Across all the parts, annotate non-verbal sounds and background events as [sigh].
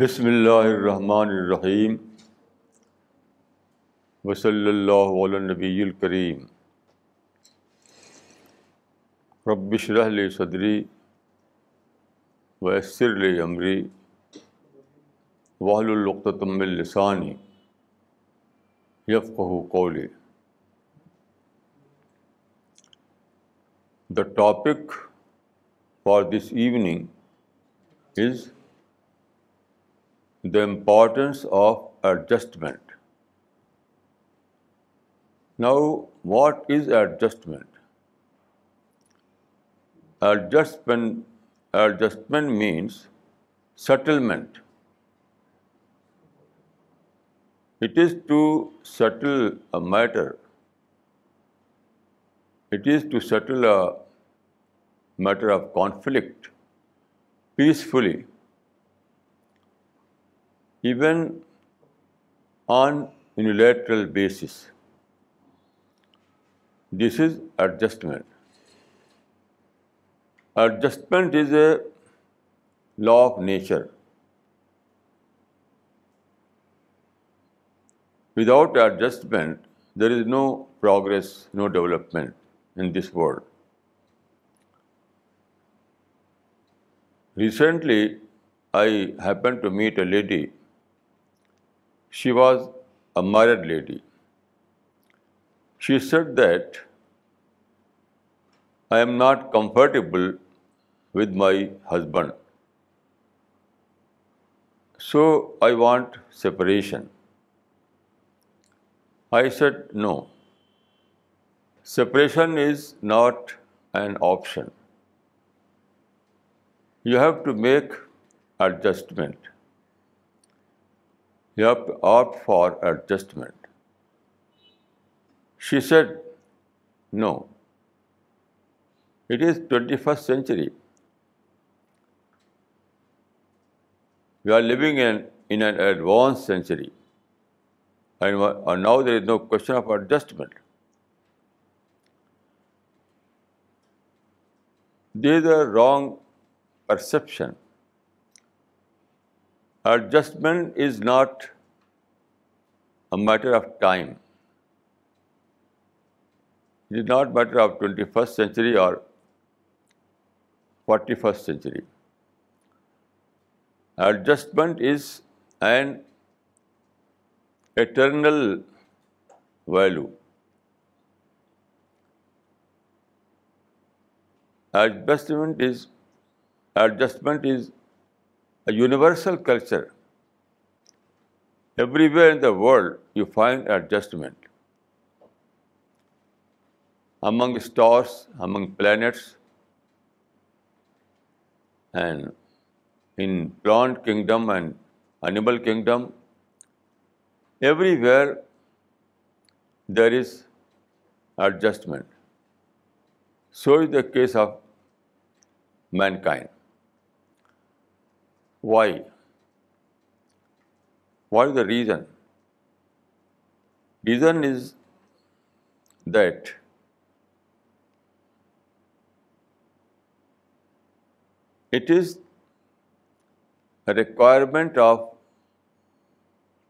بسم اللہ الرحمٰن الرحیم وصلی اللّہ نبی الکریم ربش رحل صدری وصرل عمری وحل القطم السانی یفقو قولی the topic for this evening is the importance of adjustment. Now, what is adjustment? Adjustment means settlement. It is to settle a matter. It is to settle a matter of conflict peacefully even on unilateral basis. This is adjustment. Adjustment is a law of nature. Without adjustment, there is no progress, no development in this world. Recently, I happened to meet a lady she was a married lady. She said that I am not comfortable with my husband, so I want separation. I said no. Separation is not an option. You have to make adjustment. You have to opt for adjustment. She said, no. It is 21st century. We are living in an advanced century. And now there is no question of adjustment. There is a wrong perception adjustment is not a matter of time. It is not a matter of 21st century or 41st century. Adjustment is an eternal value. Adjustment is a universal culture. Everywhere in the world, you find adjustment. Among stars, among planets, and in plant kingdom and animal kingdom, everywhere there is adjustment. So is the case of mankind. Why? What is the reason? Reason is that it is a requirement of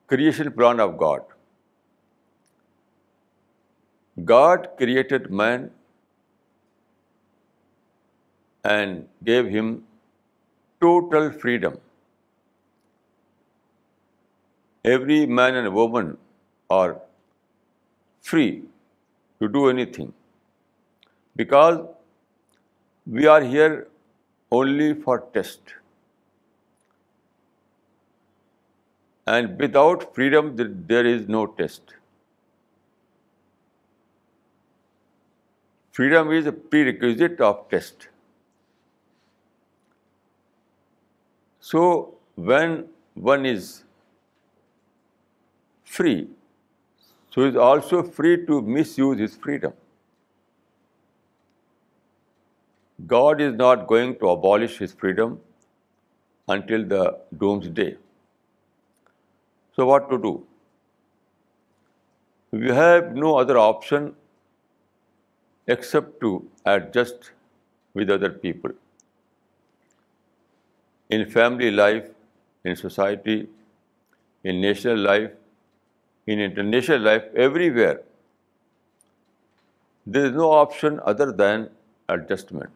creation plan of God. God created man and gave him total freedom. Every man and woman are free to do anything, because we are here only for test. And without freedom, there is no test. Freedom is a prerequisite of test. So when one is free, so he is also free to misuse his freedom. God is not going to abolish his freedom until the doomsday. So what to do? We have no other option except to adjust with other people in family life, in society, in national life, in international life, everywhere. There is no option other than adjustment.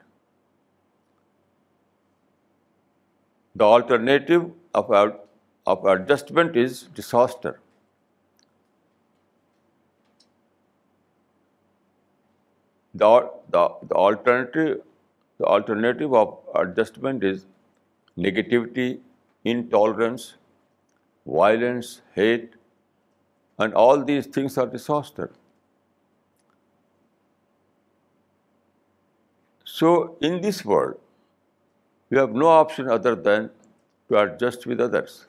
The alternative of adjustment is disaster. The alternative of adjustment is negativity, intolerance, violence, hate, and all these things are disaster. So in this world, we have no option other than to adjust with others.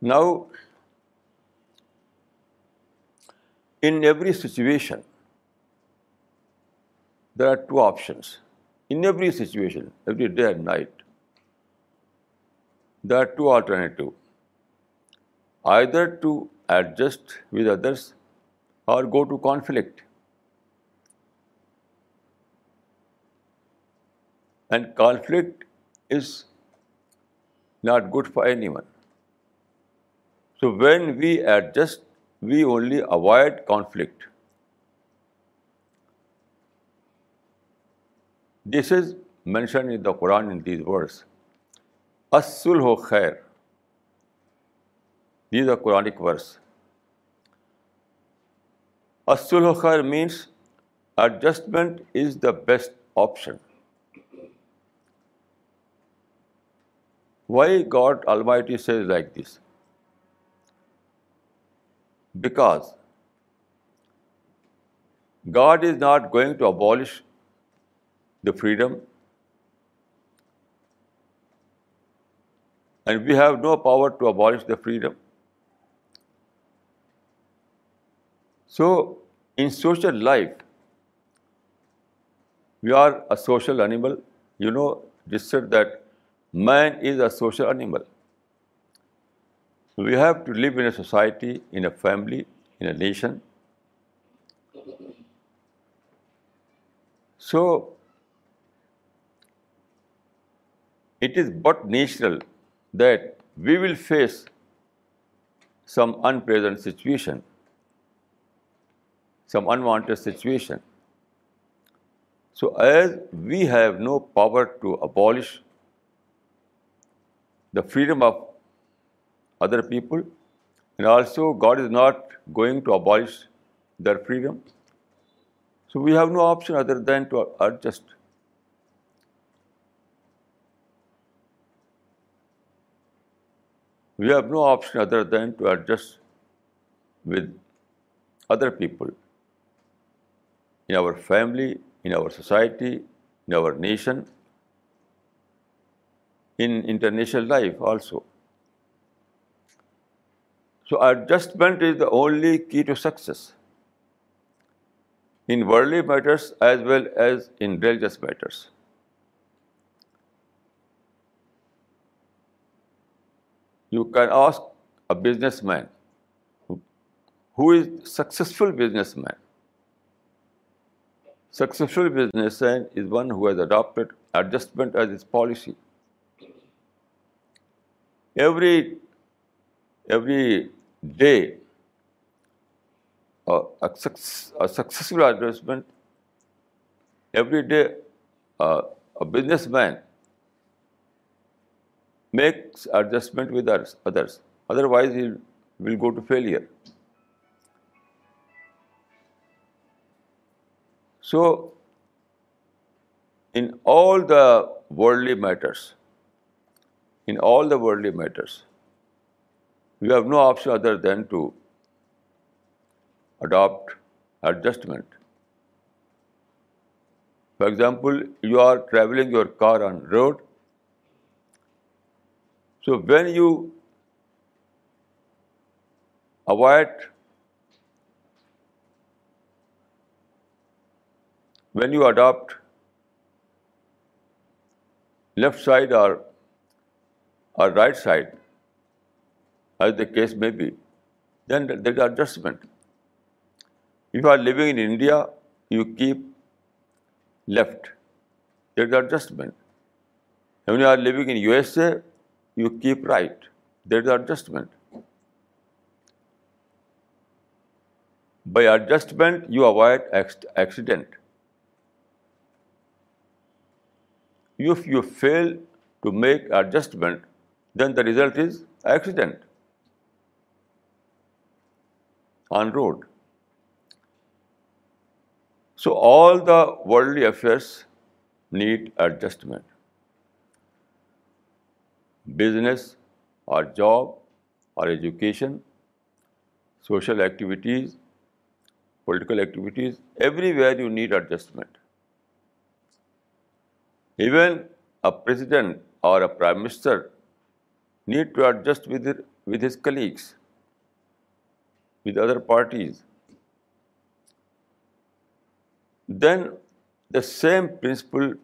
Now, in every situation, there are two options. In every situation, every day and night, there are two alternatives. Either to adjust with others or go to conflict. And conflict is not good for anyone. So when we adjust, we only avoid conflict. This is mentioned in the Quran in these words اصل ہو خیر these the Quranic verse اصل ہو خیر means adjustment is the best option why God almighty says like this because God is not going to abolish the freedom, and we have no power to abolish the freedom. So, in social life, we are a social animal. You know, it said that man is a social animal. We have to live in a society, in a family, in a nation. So, it is but natural that we will face some unpleasant situation, some unwanted situation. So as we have no power to abolish the freedom of other people, and also God is not going to abolish their freedom, so we have no option other than to adjust. we have no option other than to adjust with other people in our family, in our society, in our nation, in international life also. So adjustment is the only key to success in worldly matters as well as in religious matters. You can ask a businessman who is successful businessman. Successful businessman is one who has adopted adjustment as his policy. Every day, a successful adjustment, every day a businessman makes adjustment with others. Otherwise, he will go to failure. So, in all the worldly matters, we have no option other than to adopt adjustment. For example, you are traveling your car on road so when you adopt left side or right side, as the case may be, then there is adjustment. If you are living in India, you keep left. There is adjustment. When you are living in USA, you keep right, there is adjustment. By adjustment, you avoid accident. If you fail to make adjustment, then the result is accident on road. So all the worldly affairs need adjustment business or job or education, social activities, political activities, everywhere you need adjustment. Even a president or a prime minister need to adjust with his colleagues, with other parties. Then the same principle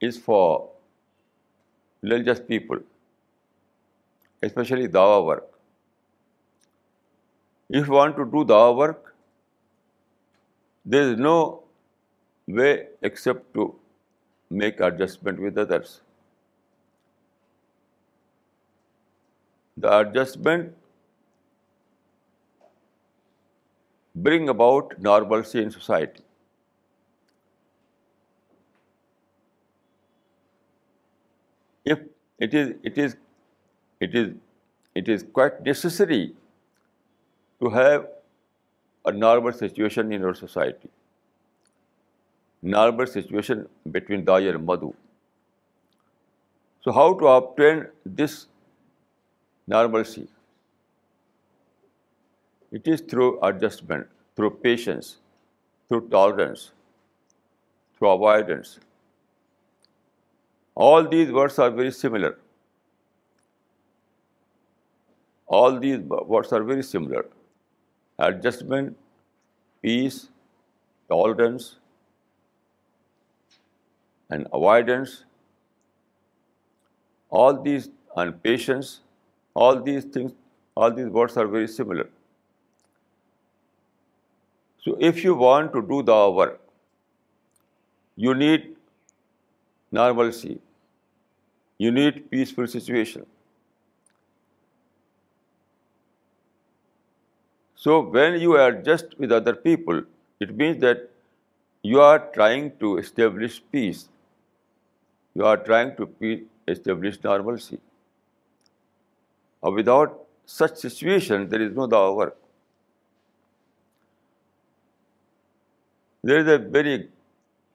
is for religious people, especially dawah work. If you want to do dawah work, there is no way except to make adjustment with others. The adjustment brings about normalcy in society. It is quite necessary to have a normal situation in our society, normal situation between Daya and Madhu. So how to obtain this normalcy? It is through adjustment, through patience, through tolerance, through avoidance, all these words are very similar. All these words are very similar. Adjustment, peace, tolerance, and avoidance, all these, and patience, all these things, all these words are very similar. So if you want to do the work, you need normalcy, you need peaceful situation. So when you adjust with other people, it means that you are trying to establish peace. You are trying to establish normalcy. Or without such situation, there is no Dawa work. There is a very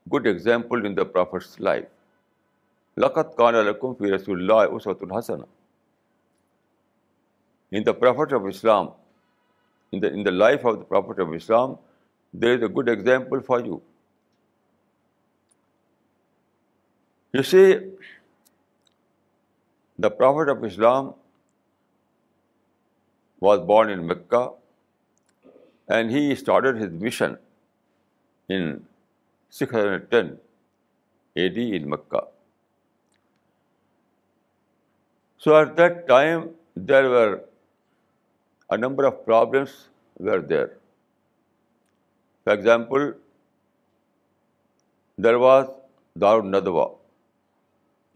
good example in the Prophet's life. لقت کان فی رسول اللہ اسعت الحسن in the prophet of Islam in the in the life of the prophet of Islam there is a good example for you you see the prophet of Islam was born in Makkah and he started his mission in six hundred ten A D in Makkah so at that time there were a number of problems were there for example there was دار الدوا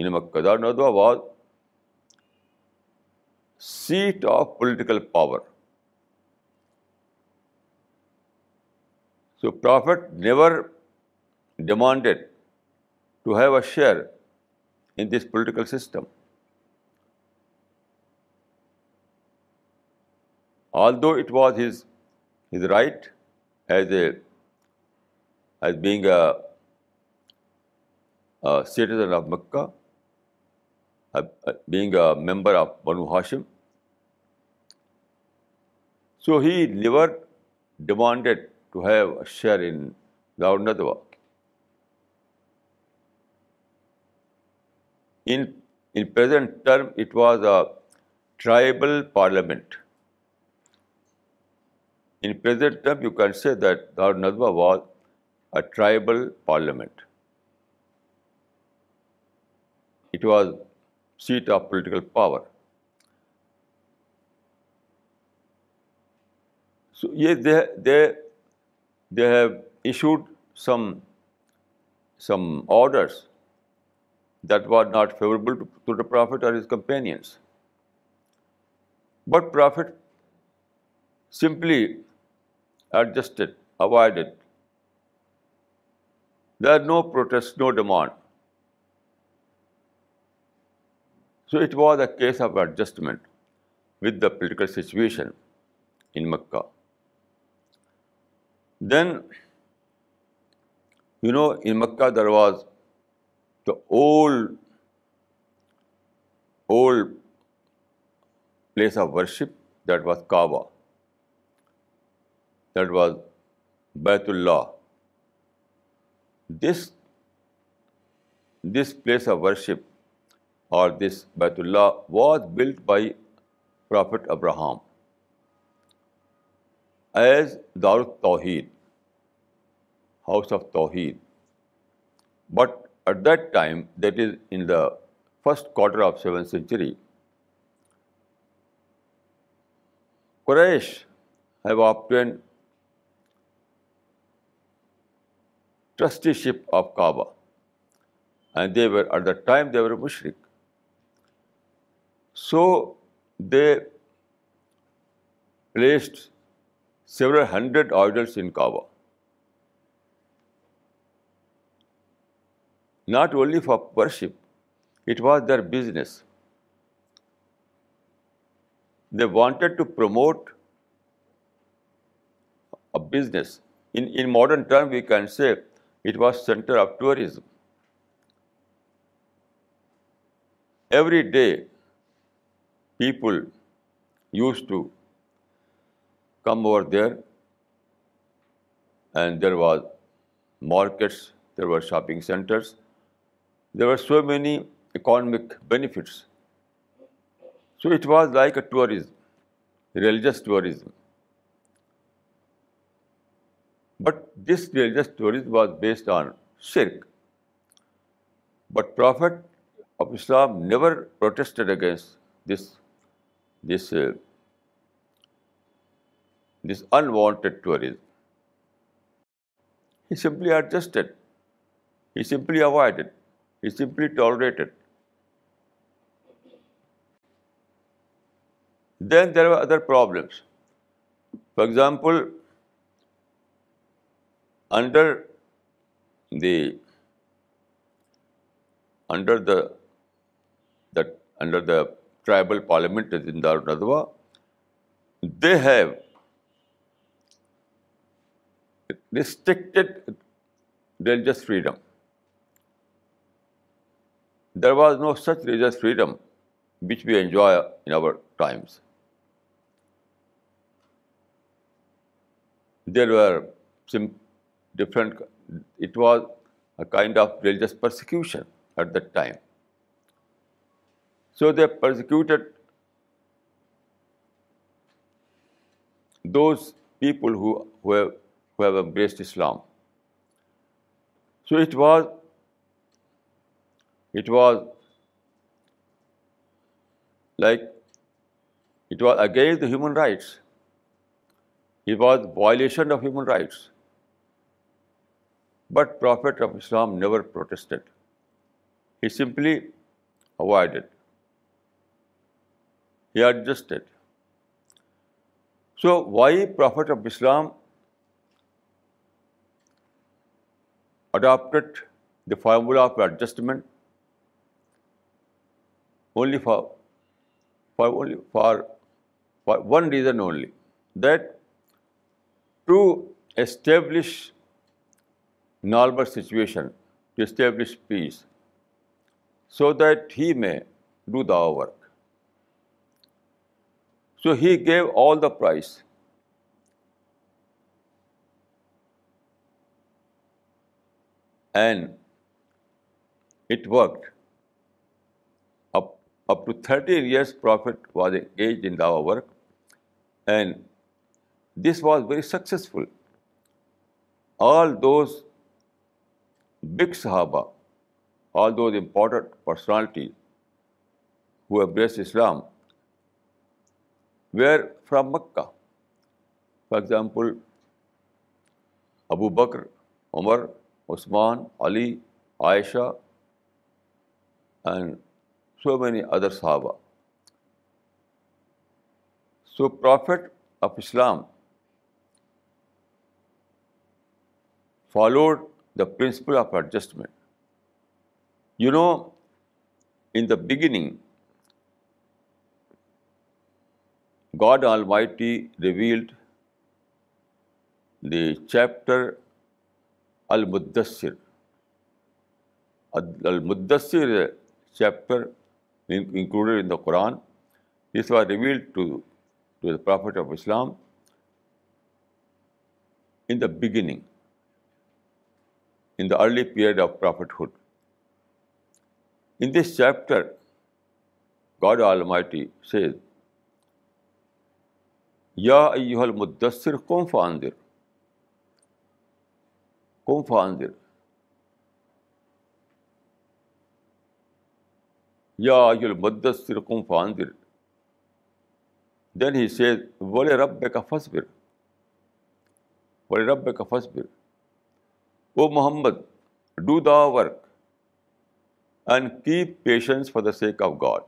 in مکہ دار الدوا was seat of political power so prophet never demanded to have a share in this political system although it was his his right as a as being a citizen of Makkah being a member of Banu Hashim so he never demanded to have a in داؤ ندوا in present term it was a tribal parliament In present time, you can say that Dar Nadwa was a tribal parliament. It was seat of political power. So yes, they have issued some orders that were not favorable to the Prophet or his companions. But Prophet simply adjust it, avoid it. There are no protests, no demand. So it was a case of adjustment with the political situation in Mecca. Then, you know, in Mecca there was the old place of worship that was Kaaba. That was بیت اللہ this this place of worship or this بیت اللہ was built by prophet Abraham as دار توحید house of توحید but at that time that is in the first quarter of seven century Quraysh have obtained trusteeship of Kaaba. And they were, at that time, they were mushrik. So they placed several hundred idols in Kaaba. Not only for worship, it was their business. They wanted to promote a business. In modern terms, we can say it was center of tourism. Every day, people used to come over there, and there was markets, there were shopping centers. There were so many economic benefits. So it was like a tourism, religious tourism. But this religious tourism was based on shirk. But Prophet of Islam never protested against uh, this unwanted tourism. He simply adjusted. He simply avoided. He simply tolerated. Then there were other problems. For example, under the tribal parliament in Darul Nadwa, they have restricted religious freedom. There was no such religious freedom which we enjoy in our times. There were different, it was a kind of religious persecution at that time. So they persecuted those people who have embraced Islam. So it was against the human rights. It was violation of human rights. But Prophet of Islam never protested. He simply avoided. He adjusted. So why Prophet of Islam adopted the formula of adjustment only for one reason only, that to establish normal situation to establish peace, so that he may do the work. So he gave all the price. And it worked. Up to 13 years, Prophet was engaged in dawah work, and this was very successful. All those big صحابہ all those important personality who of Islam were from Mecca for example Abu Bakr Umar Uthman Ali Aisha and so many other صحابہ so prophet of Islam followed the principle of adjustment you know in the beginning God almighty revealed the chapter المدثر المدثر chapter included in the Quran this was revealed to to the prophet of Islam in the beginning the early period of prophethood in this chapter God almighty ٹیمف اندر فاندر then he says بولے رب رب کا فصبر O Muhammad do the work and keep patience for the sake of God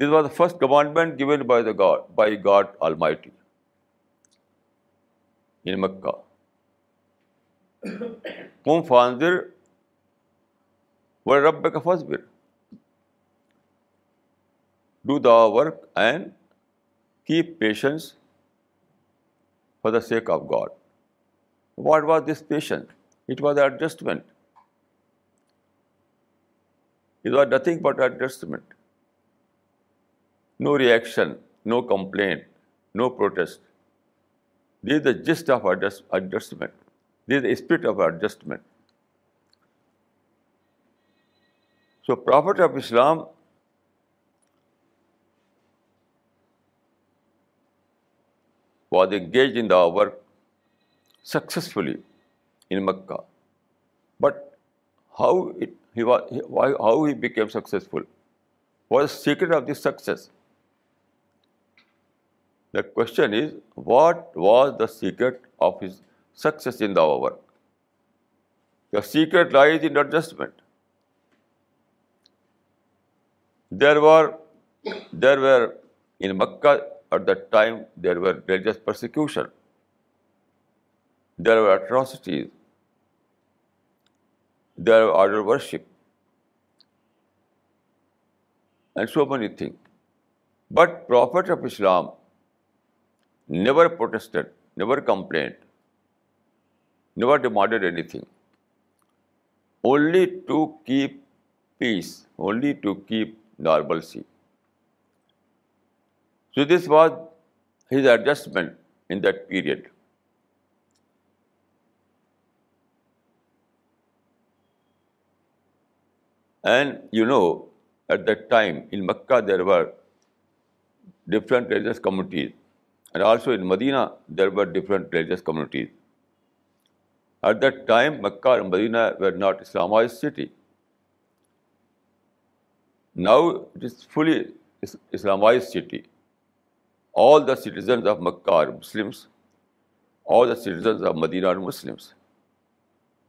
this was the first commandment given by the God by God all in Mecca almighty فانزر و رب کا فازبر do the work and keep patience for the sake of God What was this patient? It was adjustment. It was nothing but adjustment. No reaction, no complaint, no protest. This is the gist of adjustment. This is the spirit of adjustment. So, Prophet of Islam was engaged in the work successfully in Mecca. But how he became successful? What is the secret of this success? The question is, what was the secret of his success in Dawah work? The secret lies in adjustment. There were in Mecca at that time, there were religious persecution. There were atrocities. There were idol worship and so many things. But Prophet of Islam never protested, never complained, never demanded anything. Only to keep peace, only to keep normalcy. So this was his adjustment in that period. And you know, at that time in Mecca there were different religious communities, and also in Medina there were different religious communities. At that time, Mecca and Medina were not Islamized city. Now it is fully Islamized city. All the citizens of Mecca are Muslims. All the citizens of Medina are Muslims.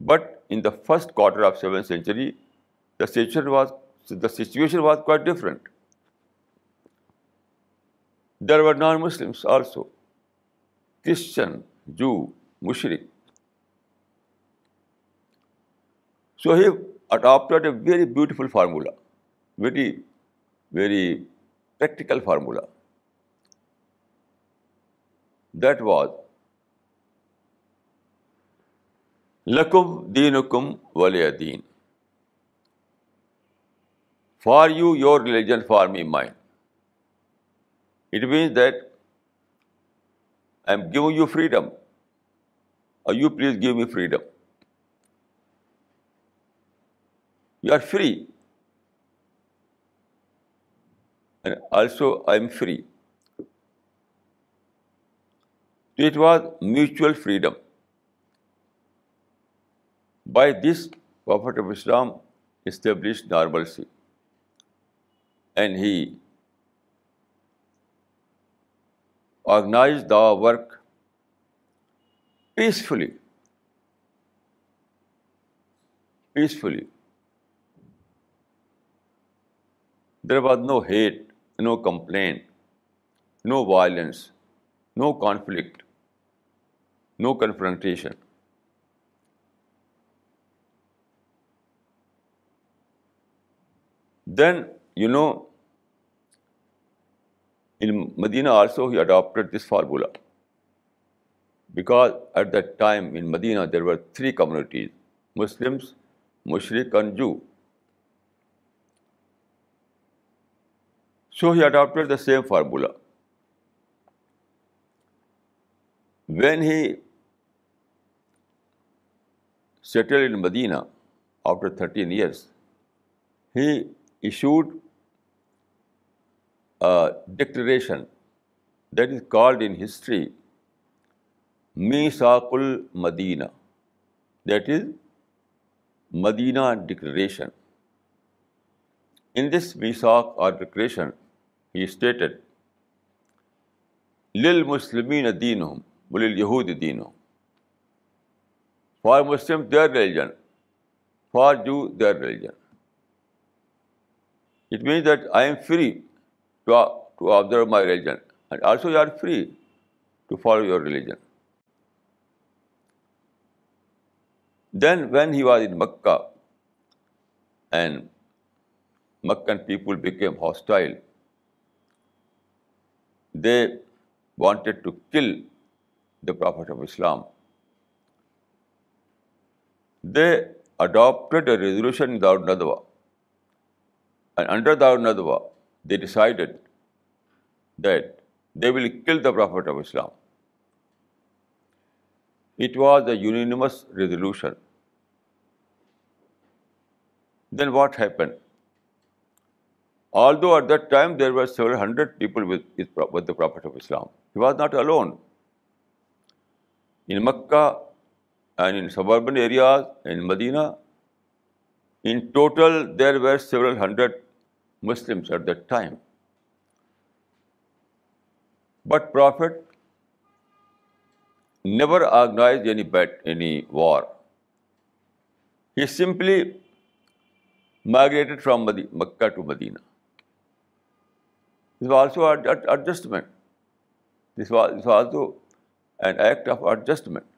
But in the first quarter of 7th century, the situation was the situation was quite different there are non Muslims also Christian Jews مشرق so he adopted a very beautiful formula very very practical formula that was لکم دین کم ولی دین For you, your religion, for me, mine. It means that I am giving you freedom, or you please give me freedom. You are free, and also I am free. It was mutual freedom. By this, Prophet of Islam established normalcy and he organized the work peacefully. There was no hate, no complaint, no violence, no conflict, no confrontation. Then, in Medina also he adopted this formula, because at that time in Medina there were three communities: Muslims, Mushrik and Jew. So he adopted the same formula. When he settled in Medina after 13 years, he issued declaration that is called in history میساک المدینہ that is Medina declaration in this میساک are he stated لل مسلم دین دین یہودین for Muslim their religion for Jews their religion it means that I am free Uh, to observe my religion. And also you are free to follow your religion. Then when he was in Mecca and Meccan people became hostile, they wanted to kill the Prophet of Islam. They adopted a resolution in Darun Nadwa. And under Darun Nadwa, they decided that they will kill the Prophet of Islam. It was a unanimous resolution. Then what happened? Although at that time there were several hundred people with the Prophet of Islam, he was not alone. In Mecca and in suburban areas, in Medina, in total there were several hundred Muslims at that time. But Prophet never organized any war. He simply migrated from Mecca to Medina. This was also an adjustment. This was also an act of adjustment.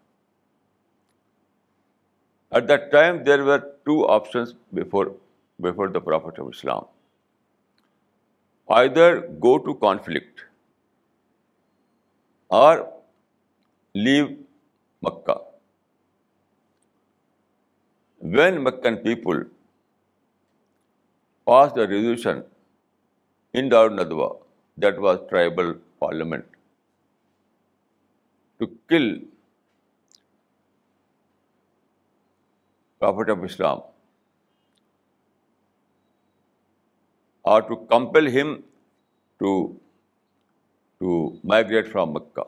At that time, there were two options before the Prophet of Islam. Either go to conflict or leave Mecca when Meccan people pass the resolution in دار ندوا that was tribal parliament to kill prophet of Islam or to compel him to migrate from Mecca.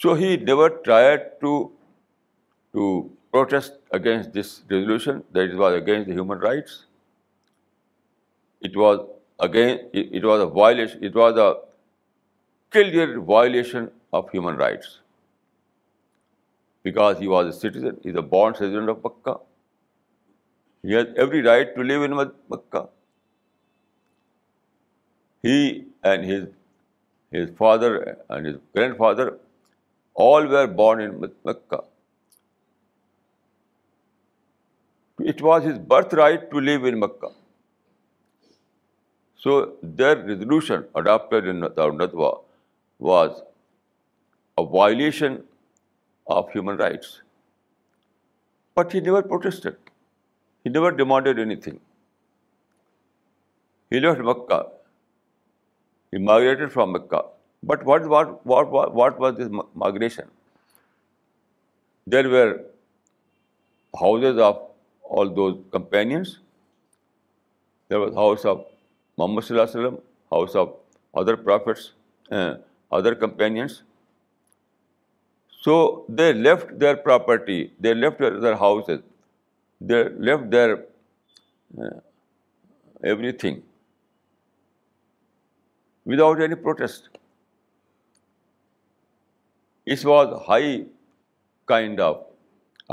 So he never tried to protest against this resolution. That it was against the human rights. It was again, it was a violation. It was a clear violation of human rights because he was a citizen. He is a born citizen of Mecca. He has every right to live in Makkah. He and his father and his grandfather all were born in Makkah. It was his birthright to live in Makkah. So their resolution adopted in Nadwa was a violation of human rights. But he never protested. He never demanded anything he left Mecca he migrated from Mecca but what what what what was this migration there were houses of all those companions there was house of Muhammad صلی اللہ علیہ وسلم house of other prophets other companions so they left their property they left their houses They left their uh, everything without any protest. It was high kind of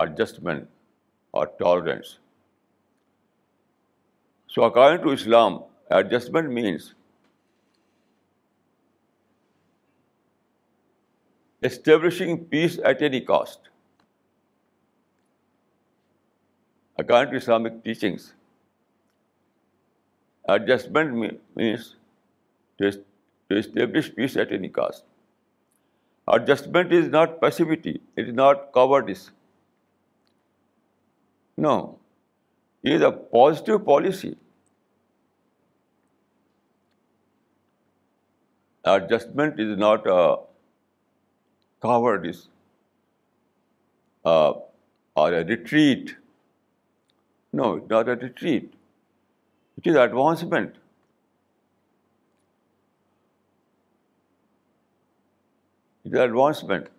adjustment or tolerance. So according to Islam, adjustment means establishing peace at any cost. According to Islamic teachings, adjustment means to establish peace at any cost. Adjustment is not passivity, it is not cowardice. No, it is a positive policy. Adjustment is not a cowardice uh, or a retreat no, not a retreat. It is advancement. It is advancement.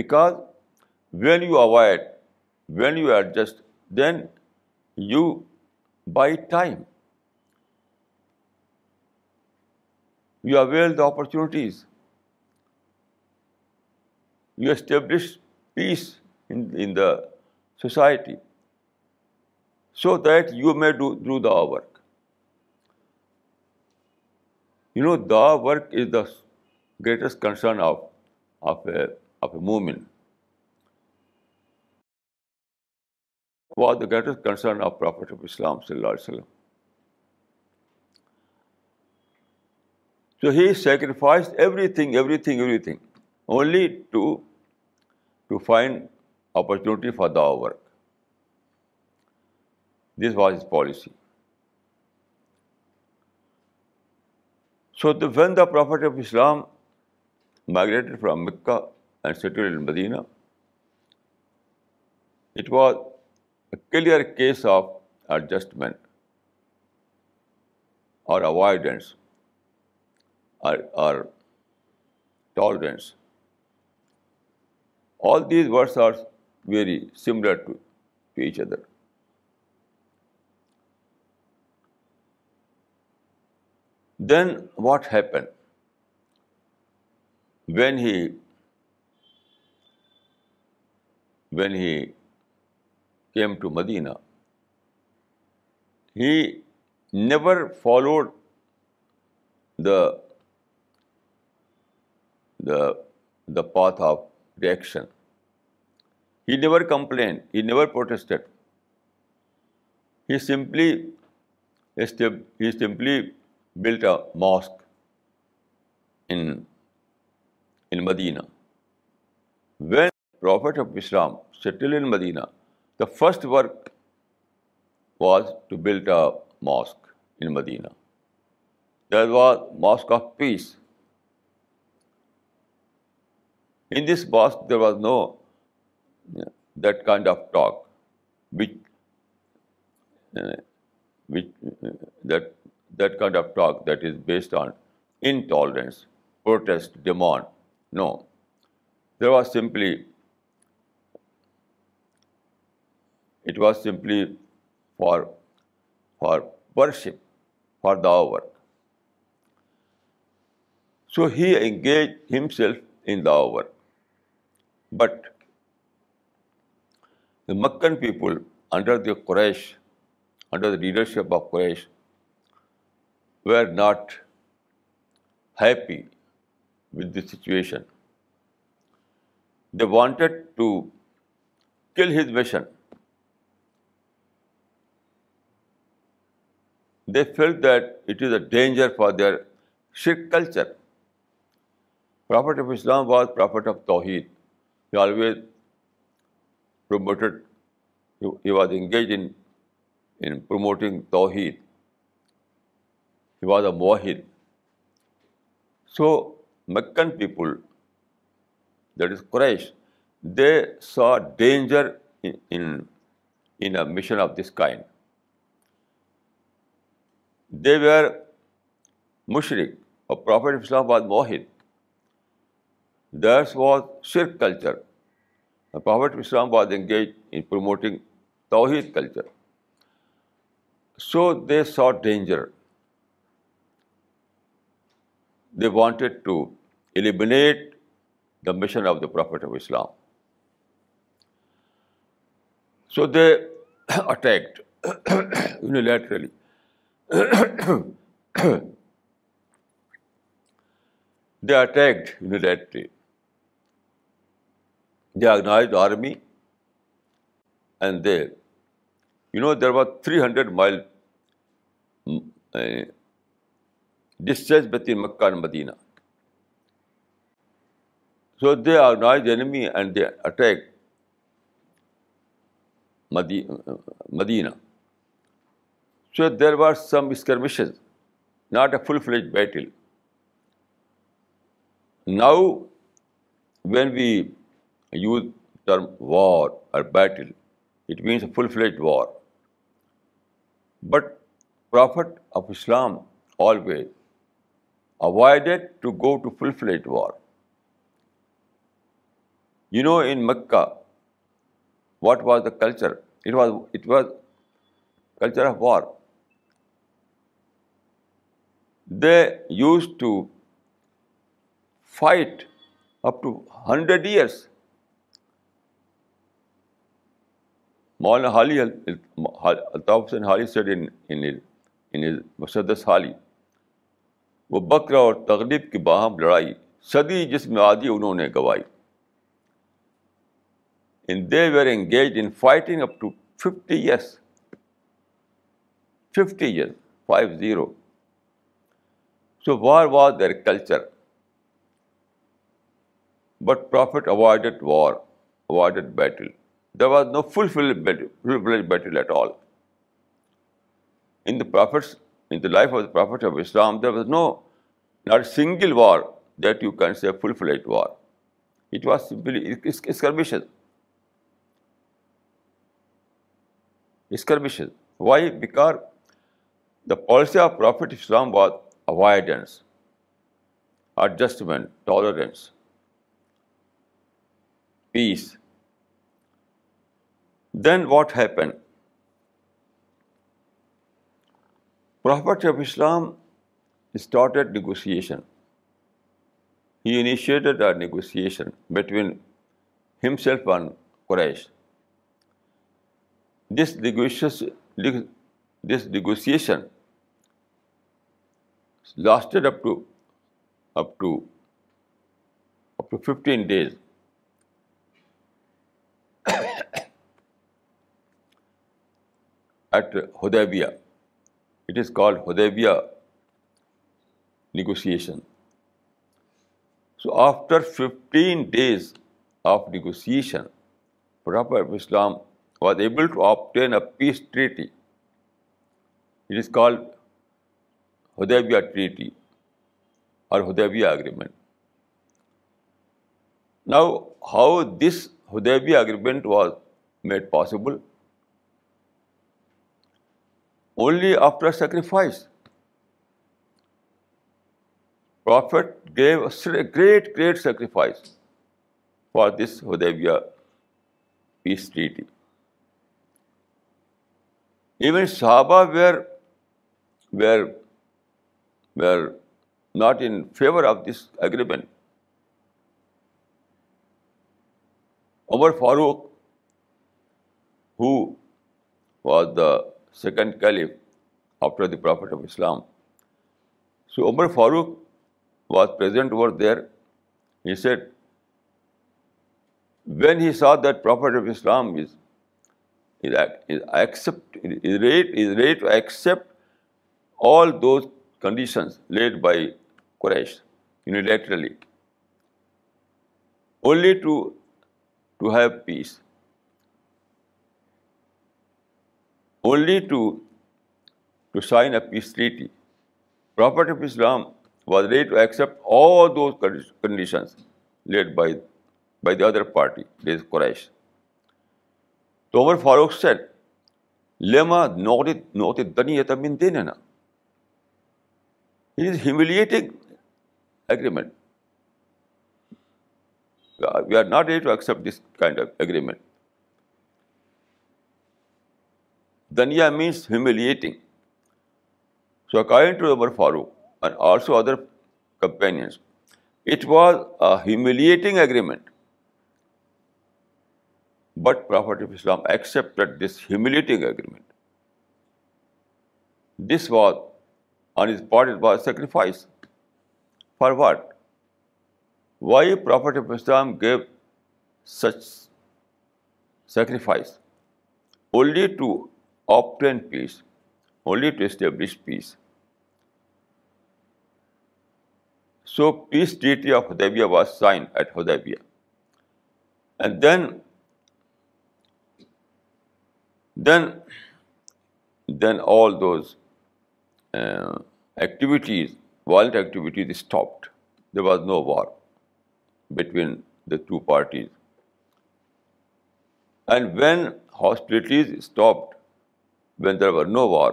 Because when you avoid, when you adjust, then you buy time. You avail the opportunities. You establish peace in the society. So that you may do do the work you know the work is the greatest concern of of a of a مومن was the greatest concern of prophet of Islam صلی اللہ علیہ وسلم so he sacrifice everything everything everything only to to find opportunity for the work This was his policy. So when the Prophet of Islam migrated from Mecca and settled in Medina, it was a clear case of adjustment or avoidance or tolerance. All these words are very similar to each other. Then what happened? When he came to Medina, he never followed the path of reaction. He never complained. He never protested. He simply built a mosque in Medina. When Prophet of Islam settled in Medina, the first work was to build a mosque in Medina. That was Mosque of Peace. In this mosque, there was no that kind of talk, which uh, uh, that that kind of talk that is based on intolerance, protest, demand. No. It was simply for worship, for the hour. So he engaged himself in the hour. But the Meccan people under the leadership of Quraysh, were not happy with the situation. They wanted to kill his mission. They felt that it is a danger for their Sikh culture. Prophet of Islam was Prophet of Tawheed. He always promoted, he was engaged in promoting Tawheed. He was a موحد so Meccan people that is Quraysh they saw danger in a mission of this اسکائن they were مشرق or prophet Islam آباد موحد there's was شرک culture prophet Islam آباد engage in promoting توحید culture so they saw danger They wanted to eliminate the mission of the Prophet of Islam. So they [coughs] attacked [coughs] unilaterally. [coughs] They attacked unilaterally. They organized the army and they, there was 300-mile distress between Mecca and Medina. So they organized the enemy and they attacked Medina. So there were some skirmishes, not a full-fledged battle. Now, when we use the term war or battle, it means a full-fledged war. But Prophet of Islam always avoided to go to فلفلٹ war you know in Mecca what was the culture it it was was culture of war they use to fight up to hundred years Maulana Hali Altaf حسین ہالی set انصدس ہالی وہ بکرا اور تغلب کی باہم لڑائی صدی جس میں آدھی انہوں نے گوائی ان they were engage in fighting up to fifty years fifty year five zero so war was there culture but prophet avoided war avoided battle there was no full full battle battle at all in the prophets In the life of the Prophet of Islam, there was not a single war that you can say full-fledged war. It was simply skirmishes. Skirmishes. Why? Because the policy of Prophet Islam was avoidance, adjustment, tolerance, peace. Then what happened? Prophet of Islam started negotiation. He initiated a negotiation between himself and Quraysh. This negotiation lasted up to 15 days. [coughs] At Hudaybiyah. It is called Hudaybiyah negotiation. So after 15 days of negotiation, Prophet of Islam was able to obtain a peace treaty. It is called Hudaybiyah Treaty or Hudaybiyah Agreement. Now, how this Hudaybiyah Agreement was made possible? only after sacrifice. Prophet gave a great sacrifice for this Hudaybiyah peace treaty. Even Sahaba were not in favor of this agreement. Umar Farooq, who was the second caliph after the Prophet of Islam. So Umar Farooq was present over there. He said, when he saw that Prophet of Islam is ready to accept all those conditions laid by Quraysh unilaterally, only to have peace. Only to to sign a peace treaty prophet of Islam was ready to accept all those conditions lead by by the other party parties Quraysh تو Umar فاروق set Lima نوت نوت دنی دین ہے نا it is humiliating agreement we are not ready to accept this kind of agreement دنیا means humiliating so according to Umar Farooq and also other companions it was a humiliating agreement but prophet of Islam this humiliating agreement this was on his part his was sacrifice for what why prophet of Islam gave such sacrifice only to obtain peace only to establish peace. So peace treaty of Hudaybiyah was signed at Hudaybiyah. And then all those uh, activities, violent activities stopped. There was no war between the two parties. And when hostilities stopped, when there were no war,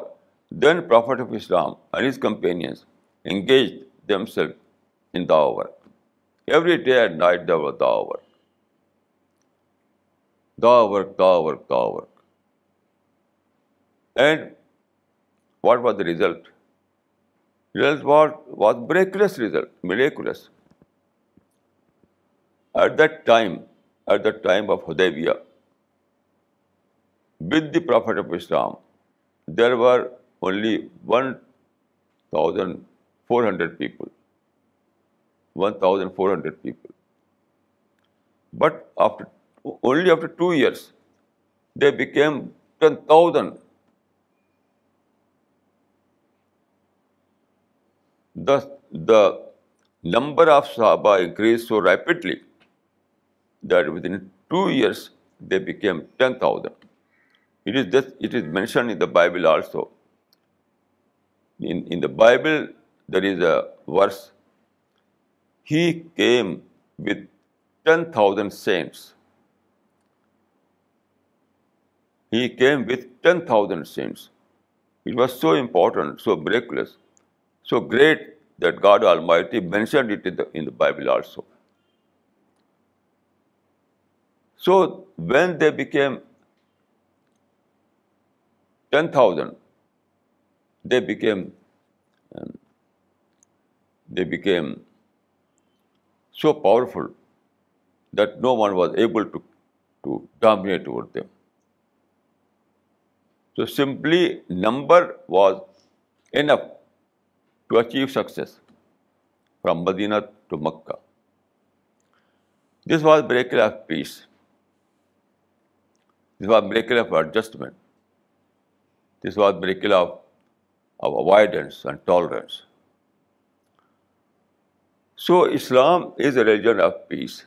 then Prophet of Islam and his companions engaged themselves in Dawah. Every day and night there was Dawah. Dawah. And what was the result? Result was miraculous result, miraculous. At that time of Hudaybiyah, with the Prophet of Islam there were only 1,400 people. But only after 2 years, they became 10,000. Thus, the number of Sahaba increased so rapidly that within 2 years, they became 10,000. It is mentioned in the Bible also. In the Bible, there is a verse, he came with 10,000 saints. He came with 10,000 saints. It was so important, so miraculous, so great that God Almighty mentioned it in the Bible also. So when they became 10,000. Um, they became so powerful that no one was able to dominate over them. So simply number was enough to achieve success from Medina to Mecca. This was miracle of peace. This was miracle of adjustment. This was miracle of avoidance and tolerance. So Islam is a religion of peace.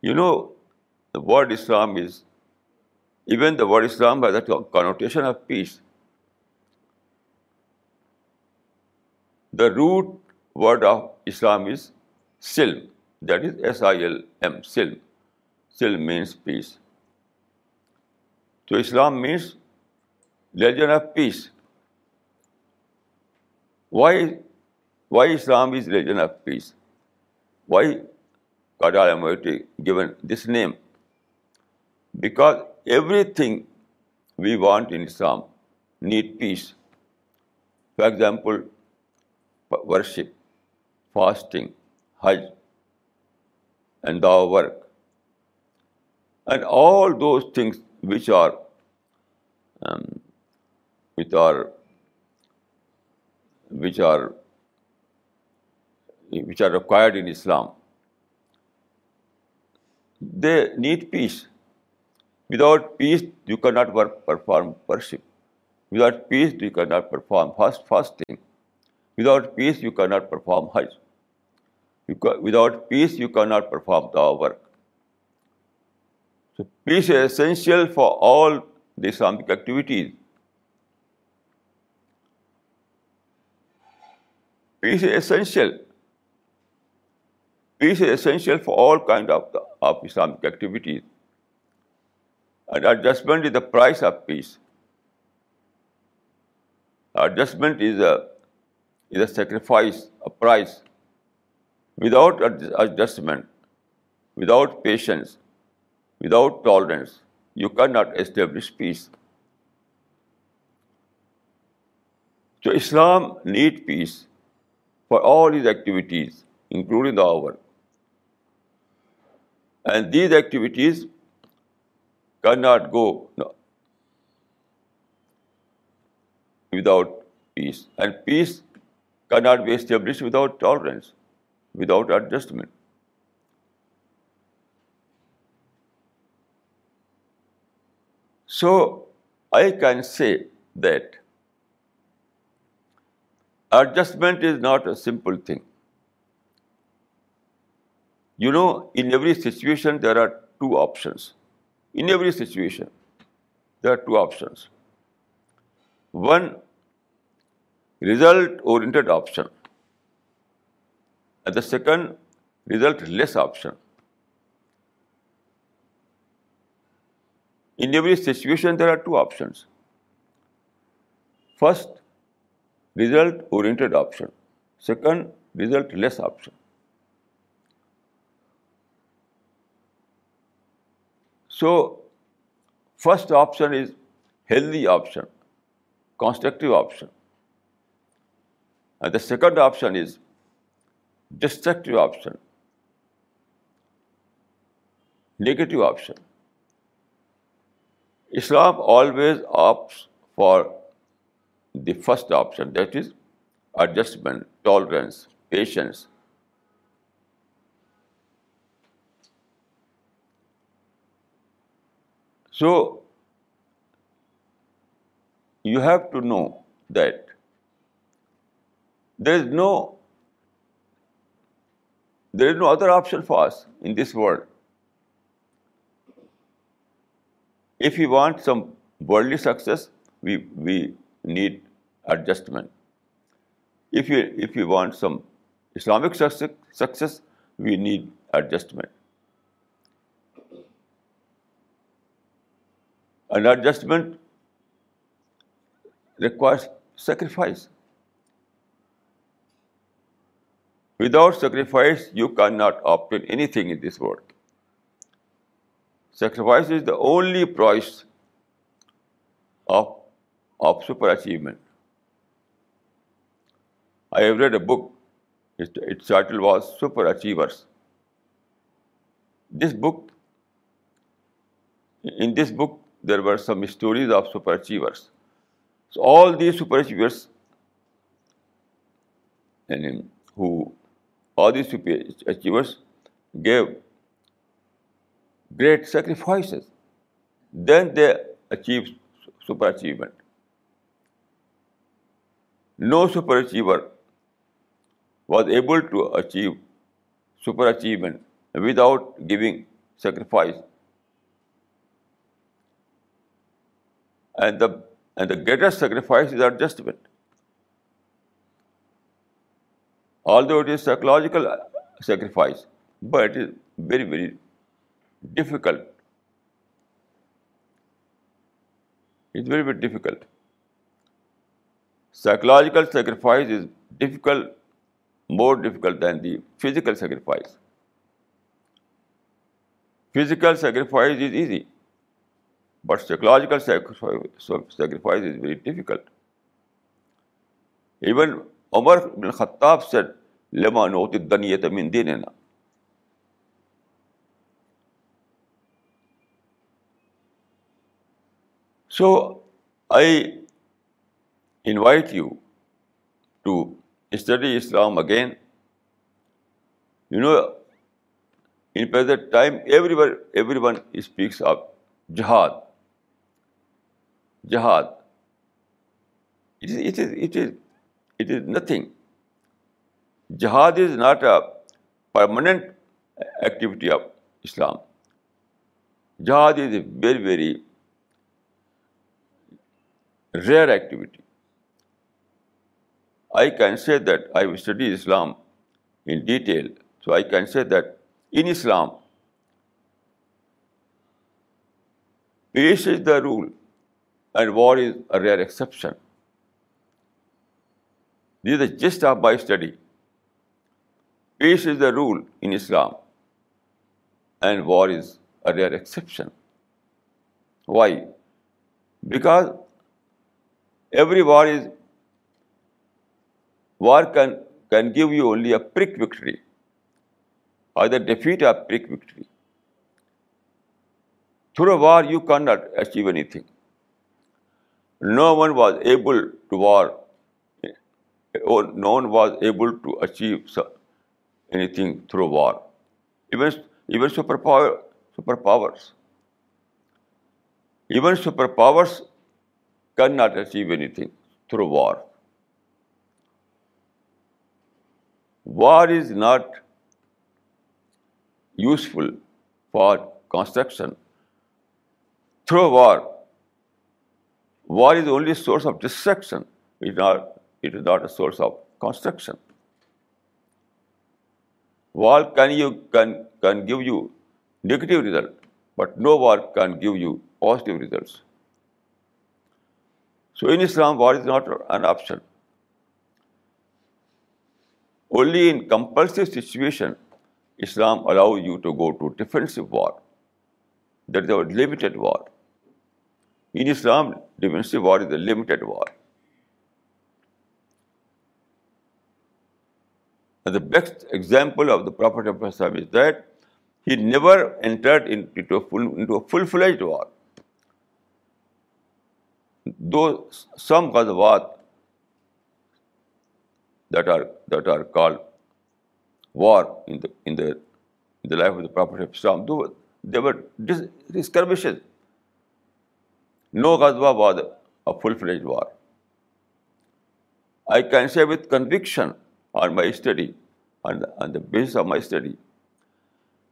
You know, the word Islam is, even the word Islam has a connotation of peace. The root word of Islam is silm, that is S-I-L-M, silm. Silm means peace. So Islam means religion of peace. Why Islam is religion of peace? Why God Almighty given this name? Because everything we want in Islam need peace. For example, worship, fasting, Hajj, and dawah work. And all those things um, which are required in Islam. They need peace. Without peace, you cannot perform worship. Without peace, you cannot perform fasting. Without peace, you cannot perform Hajj. Without peace, you cannot perform the work. So peace is essential for all the Islamic activities. Peace is essential. Peace is essential for all kinds of Islamic activities. And adjustment is the price of peace. Adjustment is a sacrifice, a price. Without adjustment, without patience, Without tolerance, you cannot establish peace. So Islam needs peace for all his activities, including the hour. And these activities cannot go without peace. And peace cannot be established without tolerance, without adjustment. So, I can say that adjustment is not a simple thing. You know, in every situation there are two options. In every situation, there are two options. One, result-oriented option, and the second, result-less option. In every situation, there are two options. First, result-oriented option. Second, result-less option. So, first option is healthy option, constructive option. And the second option is destructive option, negative option. Islam always opts for the first option, that is adjustment, tolerance, patience. So, you have to know that there is no other option for us in this world If we want some worldly success, we need adjustment. If we want some Islamic success, we need adjustment. And adjustment requires sacrifice. Without sacrifice, you cannot obtain anything in this world. Sacrifice is the only price of super achievement. I have read a book. Its title was Super Achievers. In this book, there were some stories of super achievers. So all these super achievers, gave great sacrifices, then they achieve superachievement. No superachiever was able to achieve superachievement without giving sacrifice. And the greatest sacrifice is adjustment. Although it is psychological sacrifice, but it is very, very difficult is very very difficult psychological sacrifice is difficult more difficult than the physical sacrifice physical sacrifice is easy but psychological sacrifice is very difficult even Umar ball Khattab سے لمانو نوتی مند ہی دینا so I invite you to study Islam again you know in present time everyone everyone speaks of جہاد جہاد it is nothing جہاد is not a permanent activity of Islam جہاد is a very very rare activity. I can say that I have studied Islam in detail, so I can say that in Islam, peace is the rule and war is a rare exception. This is the gist of my study. Peace is the rule in Islam and war is a rare exception. Why? Because Every war can give you only a prick victory, either defeat or prick victory. Through a war, you cannot achieve anything. No one was able to war, eh, or no one was able to achieve anything through war. Even superpowers cannot achieve anything through war. War is not useful for construction. Through war, war is only a source of destruction. It is not a source of construction. War can give you negative result, but no war can give you positive results. So in Islam, war is not an option. Only in compulsive situation, Islam allows you to go to defensive war. That is a limited war. In Islam, defensive war is a limited war. And the best example of the Prophet of Islam is that he never entered into a full-fledged war. Though some ghazawat that are called war in the life of the Prophet of Islam, though they were skirmishes, no ghazwa was a full-fledged war. I can say with conviction on my study, on the basis of my study,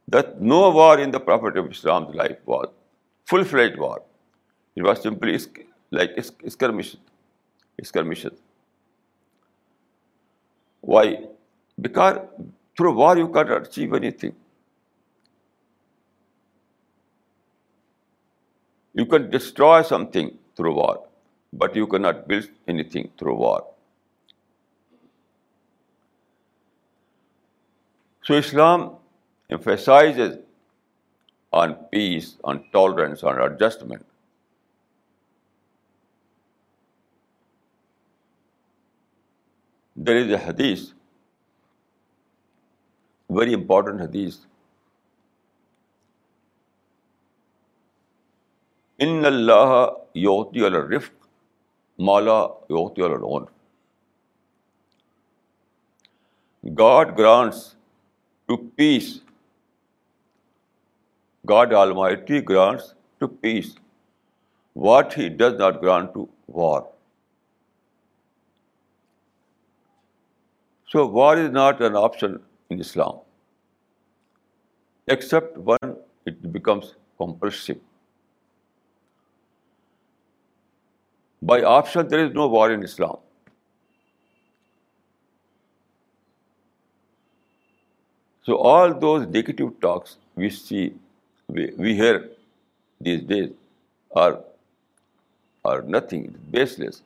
that no war in the Prophet of Islam's life was full-fledged war. It was simply like اسکر مشدد Y بیکار through war you can achieve anything you can destroy something through war but you can not build anything through war so Islam emphasize on peace on tolerance on adjustment there is a hadith very important حدیث ان اللہ یوتی مالا God grants to peace God almighty grants to peace what he does not grant to war So war is not an option in Islam. Except when it becomes compulsive. By option, there is no war in Islam. So all those negative talks we see, we hear these days are nothing, baseless.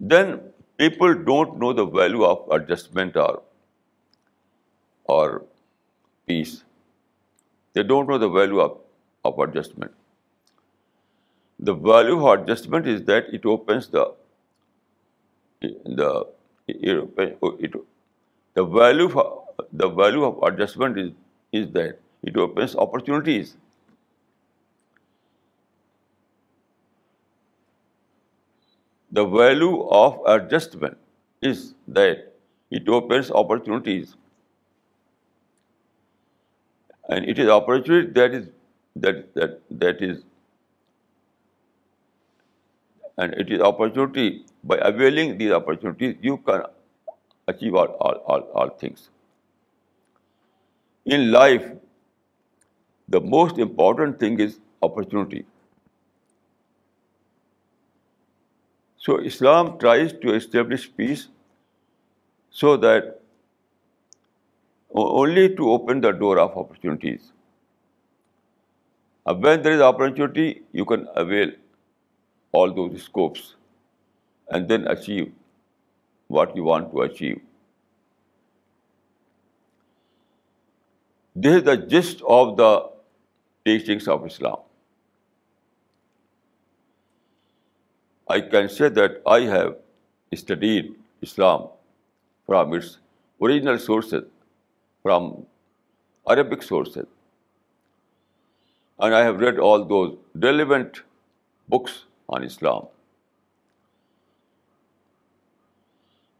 then people don't know the value of adjustment or peace. They don't know the value of adjustment. The value of adjustment is that it opens the value of adjustment is that it opens opportunities. The value of adjustment is that it opens opportunities, and it is opportunity it is opportunity. By availing these opportunities, you can achieve all things. In life, the most important thing is opportunity. So Islam tries to establish peace so that only to open the door of opportunities. When there is opportunity, you can avail all those scopes and then achieve what you want to achieve. This is the gist of the teachings of Islam. I can say that I have studied Islam from its original sources, from Arabic sources. And I have read all those relevant books on Islam.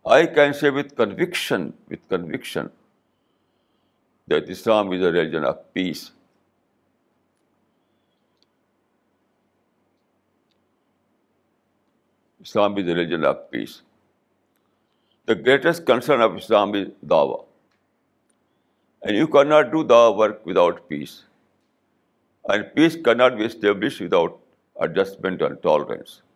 I can say with conviction, that Islam is a religion of peace, Islam is a religion of peace. The greatest concern of Islam is dawah. And you cannot do dawah work without peace. And peace cannot be established without adjustment and tolerance. [coughs]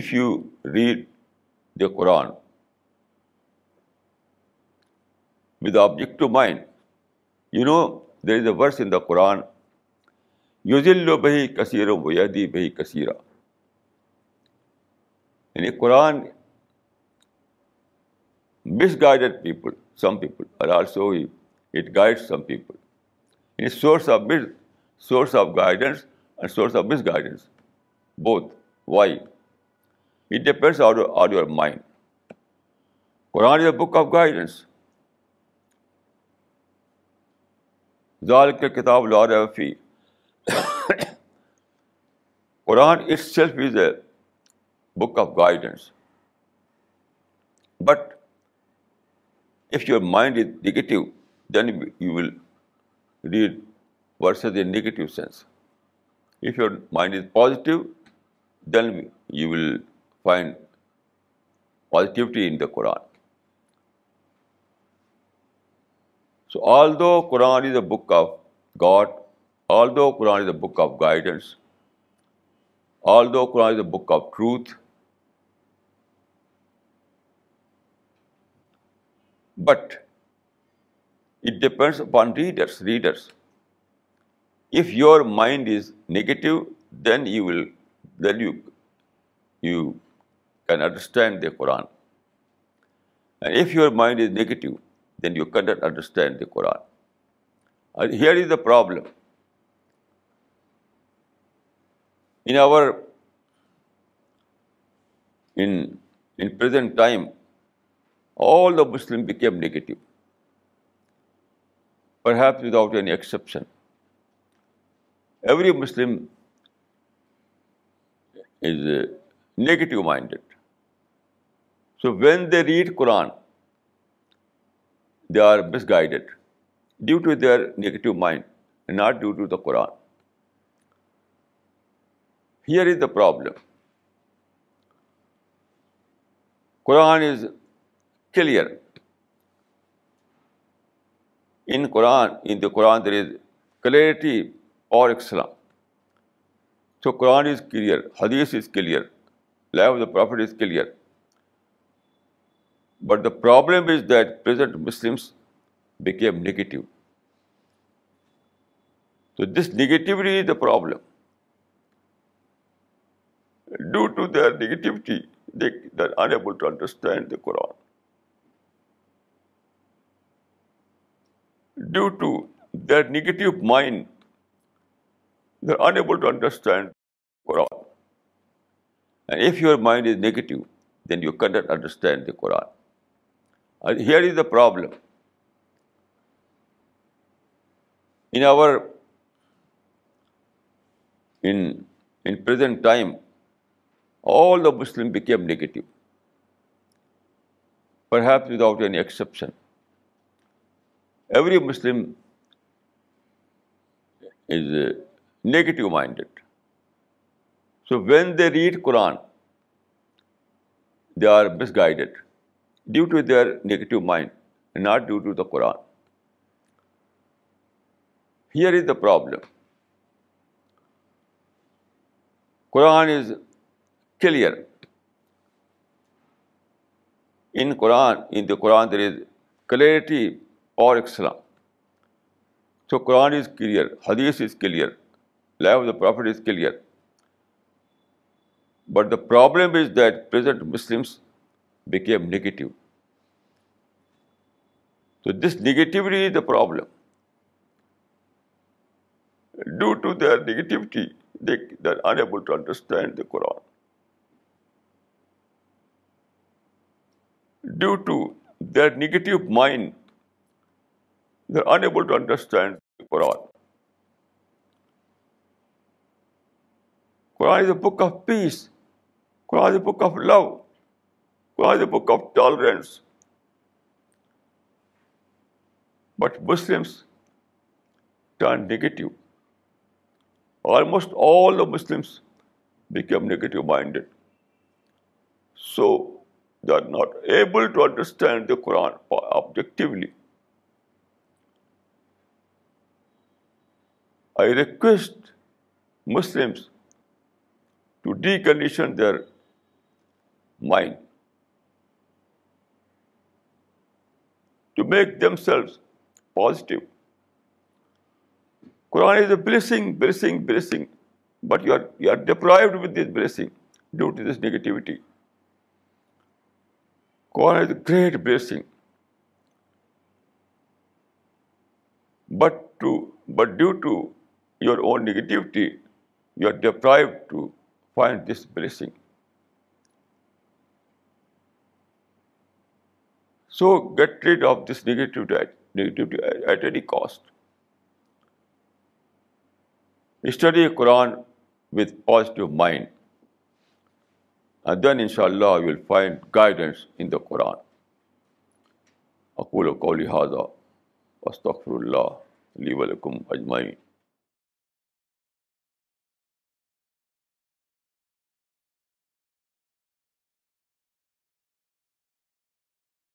If you read the Quran with the object to mind, you know there is a verse in the Quran usual بہی کثیر و کثیرویہ بہی کثیرہ یعنی Quran misguide people some people or also it guide some people یعنی source of miss source of guidance and source of misguidance both why it depends on your mind Quran is a book of guidance ظال کے کتاب لا رہے Quran itself is a book of guidance but if your mind is negative then you will read verses in negative sense if your mind is positive then you will find positivity in the Quran so although Quran is a book of God although Quran is a book of guidance although Quran is a book of truth but it depends upon readers readers if your mind is negative then you will then you you can understand the Quran and if your mind is negative then you cannot understand the Quran. And here is the problem. In present time, all the Muslims became negative, perhaps without any exception. Every Muslim is uh, negative-minded. So when they read Quran, they are misguided due to their negative mind, not due to the Quran. Here is the problem. Quran is clear. In the Quran, there is clarity or excellence. So Quran is clear, Hadith is clear, life of the Prophet is clear. But the problem is that present Muslims became negative. So this negativity is the problem. Due to their negativity, they are unable to understand the Quran. Due to their negative mind, they are unable to understand the Quran. And if your mind is negative, then you cannot understand the Quran. Here is the problem. In present time, all the Muslims became negative, perhaps without any exception. Every Muslim is uh, negative-minded. So when they read Quran, they are misguided due to their negative mind, not due to the Quran. Here is the problem. Quran is clear. In the Quran, there is clarity or excellence. So Quran is clear, Hadith is clear, life of the Prophet is clear. But the problem is that present Muslims became negative. تو this negativity is the problem due to their negativity دیکھ to understand Quran due to their negative mind their understand Quran Quran is a book of peace Quran is a book of love Quran is a book of tolerance But Muslims turned negative. Almost all the Muslims became negative-minded. So they are not able to understand the Quran objectively. I request Muslims to decondition their mind, to make themselves positive. Quran is a blessing, blessing, blessing, but you are deprived with this blessing due to this negativity. Quran is a great blessing, but due to your own negativity, you are deprived to find this blessing. So get rid of this negative attitude. At any cost study Quran with positive mind then ان شاء اللہ will find guidance in the Quran اقول و کو لہٰذا وسطر اللہ علیم اجمعین